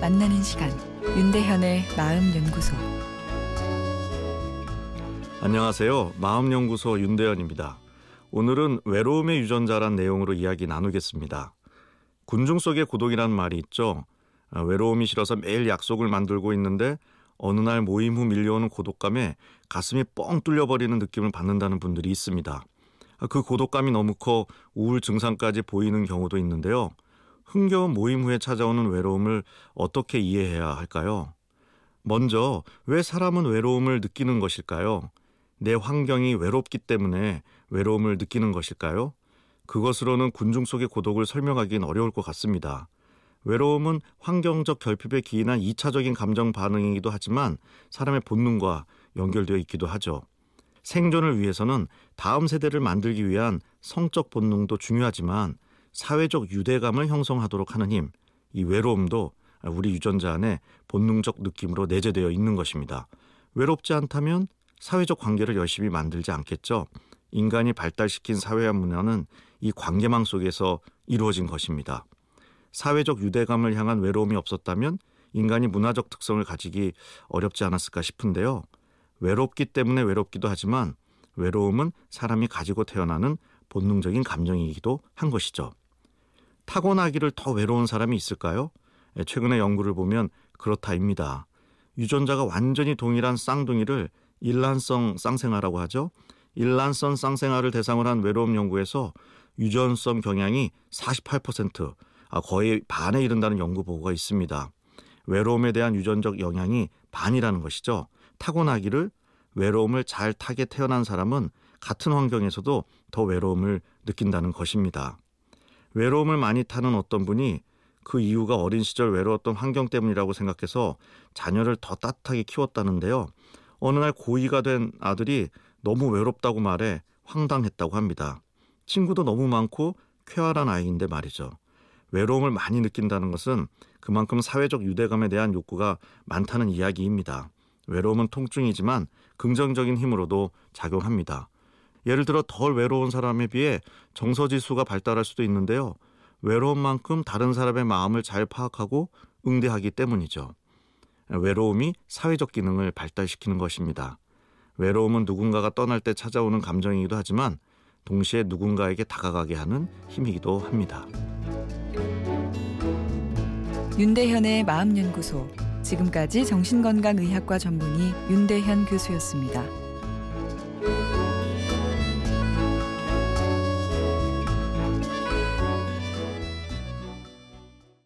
만나는 시간 윤대현의 마음 연구소 안녕하세요. 마음 연구소 윤대현입니다. 오늘은 외로움의 유전자란 내용으로 이야기 나누겠습니다. 군중 속의 고독이라는 말이 있죠. 아, 외로움이 싫어서 매일 약속을 만들고 있는데 어느 날 모임 후 밀려오는 고독감에 가슴이 뻥 뚫려버리는 느낌을 받는다는 분들이 있습니다. 아, 그 고독감이 너무 커 우울 증상까지 보이는 경우도 있는데요. 흥겨운 모임 후에 찾아오는 외로움을 어떻게 이해해야 할까요? 먼저 왜 사람은 외로움을 느끼는 것일까요? 내 환경이 외롭기 때문에 외로움을 느끼는 것일까요? 그것으로는 군중 속의 고독을 설명하기는 어려울 것 같습니다. 외로움은 환경적 결핍에 기인한 2차적인 감정 반응이기도 하지만 사람의 본능과 연결되어 있기도 하죠. 생존을 위해서는 다음 세대를 만들기 위한 성적 본능도 중요하지만 사회적 유대감을 형성하도록 하는 힘, 이 외로움도 우리 유전자 안에 본능적 느낌으로 내재되어 있는 것입니다. 외롭지 않다면 사회적 관계를 열심히 만들지 않겠죠. 인간이 발달시킨 사회와 문화는 이 관계망 속에서 이루어진 것입니다. 사회적 유대감을 향한 외로움이 없었다면 인간이 문화적 특성을 가지기 어렵지 않았을까 싶은데요. 외롭기 때문에 외롭기도 하지만 외로움은 사람이 가지고 태어나는 본능적인 감정이기도 한 것이죠. 타고나기를 더 외로운 사람이 있을까요? 예, 최근의 연구를 보면 그렇다입니다. 유전자가 완전히 동일한 쌍둥이를 일란성 쌍생아라고 하죠. 일란성 쌍생아를 대상으로 한 외로움 연구에서 유전성 경향이 48% 아, 거의 반에 이른다는 연구 보고가 있습니다. 외로움에 대한 유전적 영향이 반이라는 것이죠. 타고나기를 외로움을 잘 타게 태어난 사람은 같은 환경에서도 더 외로움을 느낀다는 것입니다. 외로움을 많이 타는 어떤 분이 그 이유가 어린 시절 외로웠던 환경 때문이라고 생각해서 자녀를 더 따뜻하게 키웠다는데요. 어느 날 고2가 된 아들이 너무 외롭다고 말해 황당했다고 합니다. 친구도 너무 많고 쾌활한 아이인데 말이죠. 외로움을 많이 느낀다는 것은 그만큼 사회적 유대감에 대한 욕구가 많다는 이야기입니다. 외로움은 통증이지만 긍정적인 힘으로도 작용합니다. 예를 들어 덜 외로운 사람에 비해 정서 지수가 발달할 수도 있는데요. 외로운 만큼 다른 사람의 마음을 잘 파악하고 응대하기 때문이죠. 외로움이 사회적 기능을 발달시키는 것입니다. 외로움은 누군가가 떠날 때 찾아오는 감정이기도 하지만 동시에 누군가에게 다가가게 하는 힘이기도 합니다. 윤대현의 마음연구소 지금까지 정신건강의학과 전문의 윤대현 교수였습니다.